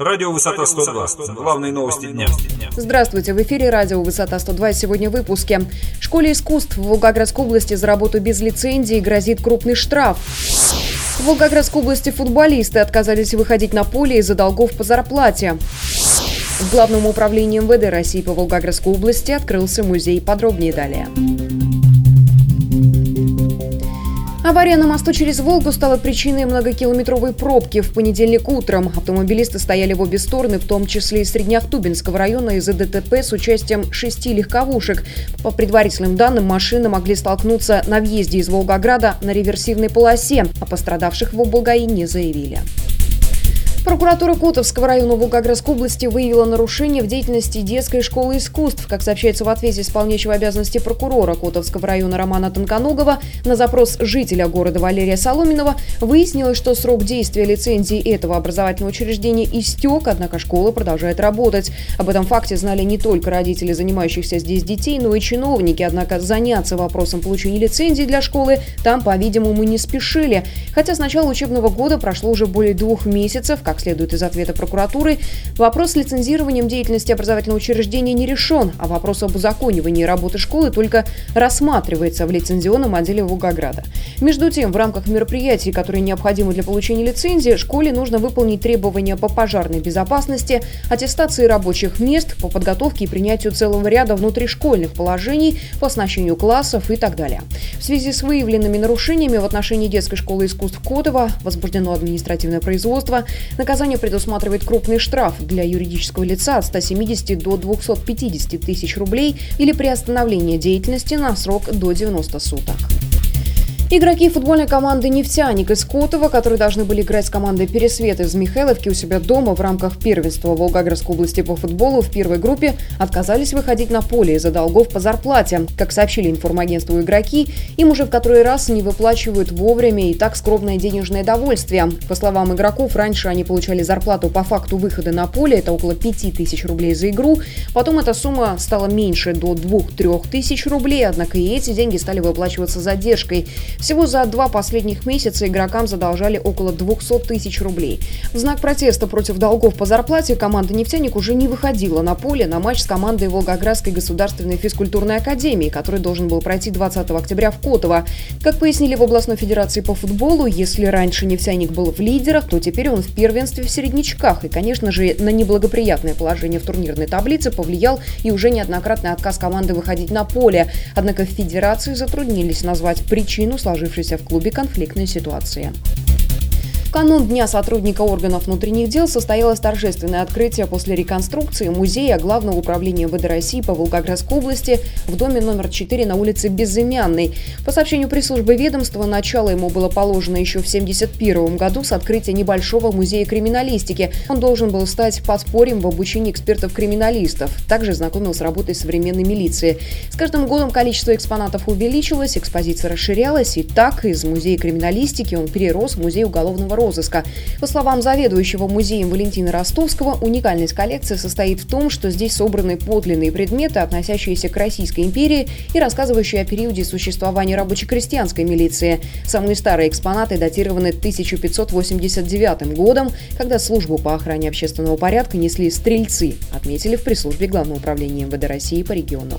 Радио «Высота 102». Главные новости дня. Здравствуйте, в эфире радио «Высота 102» сегодня в выпуске. Школе искусств в Волгоградской области за работу без лицензии грозит крупный штраф. В Волгоградской области футболисты отказались выходить на поле из-за долгов по зарплате. В Главном управлении МВД России по Волгоградской области открылся музей. Подробнее далее. Авария на мосту через Волгу стала причиной многокилометровой пробки. В понедельник утром автомобилисты стояли в обе стороны, в том числе и Среднеахтубинского района из-за ДТП с участием шести легковушек. По предварительным данным, машины могли столкнуться на въезде из Волгограда на реверсивной полосе, а пострадавших в облгаи не заявили. Прокуратура Котовского района Волгоградской области выявила нарушение в деятельности детской школы искусств. Как сообщается в ответе исполняющего обязанности прокурора Котовского района Романа Тонконогова на запрос жителя города Валерия Соломинова выяснилось, что срок действия лицензии этого образовательного учреждения истек, однако школа продолжает работать. Об этом факте знали не только родители занимающихся здесь детей, но и чиновники. Однако заняться вопросом получения лицензии для школы там, по-видимому, не спешили. Хотя с начала учебного года прошло уже более двух месяцев, как следует из ответа прокуратуры, вопрос с лицензированием деятельности образовательного учреждения не решен, а вопрос об узаконивании работы школы только рассматривается в лицензионном отделе Волгограда. Между тем, в рамках мероприятий, которые необходимы для получения лицензии, школе нужно выполнить требования по пожарной безопасности, аттестации рабочих мест, по подготовке и принятию целого ряда внутришкольных положений по оснащению классов и так далее. В связи с выявленными нарушениями в отношении детской школы искусств Котова возбуждено административное производство. Наказание предусматривает крупный штраф для юридического лица от 170 до 250 тысяч рублей или приостановление деятельности на срок до 90 суток. Игроки футбольной команды «Нефтяник» из Котова, которые должны были играть с командой «Пересвет» из Михайловки у себя дома в рамках первенства Волгоградской области по футболу в первой группе, отказались выходить на поле из-за долгов по зарплате. Как сообщили информагентству игроки, им уже в который раз не выплачивают вовремя и так скромное денежное довольствие. По словам игроков, раньше они получали зарплату по факту выхода на поле, это около 5 тысяч рублей за игру. Потом эта сумма стала меньше, до 2-3 тысяч рублей, однако и эти деньги стали выплачиваться задержкой. Всего за два последних месяца игрокам задолжали около 200 тысяч рублей. В знак протеста против долгов по зарплате команда «Нефтяник» уже не выходила на поле на матч с командой Волгоградской государственной физкультурной академии, который должен был пройти 20 октября в Котово. Как пояснили в областной федерации по футболу, если раньше «Нефтяник» был в лидерах, то теперь он в первенстве в середнячках. И, конечно же, на неблагоприятное положение в турнирной таблице повлиял и уже неоднократный отказ команды выходить на поле. Однако в федерации затруднились назвать причину сложившейся в клубе конфликтной ситуации. В канун Дня сотрудника органов внутренних дел состоялось торжественное открытие после реконструкции музея Главного управления МВД России по Волгоградской области в доме номер 4 на улице Безымянной. По сообщению пресс-службы ведомства, начало ему было положено еще в 1971 году с открытия небольшого музея криминалистики. Он должен был стать подспорьем в обучении экспертов-криминалистов. Также знакомил с работой современной милиции. С каждым годом количество экспонатов увеличилось, экспозиция расширялась, и так из музея криминалистики он перерос в музей уголовного розыска. По словам заведующего музеем Валентина Ростовского, уникальность коллекции состоит в том, что здесь собраны подлинные предметы, относящиеся к Российской империи и рассказывающие о периоде существования рабоче-крестьянской милиции. Самые старые экспонаты датированы 1589 годом, когда службу по охране общественного порядка несли стрельцы, отметили в пресс-службе Главного управления МВД России по региону.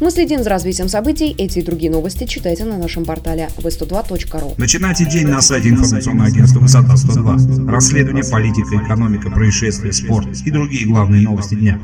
Мы следим за развитием событий. Эти и другие новости читайте на нашем портале v102.ru. Начинайте день на сайте информационного агентства «Высота 102». Расследование, политика, экономика, происшествия, спорт и другие главные новости дня.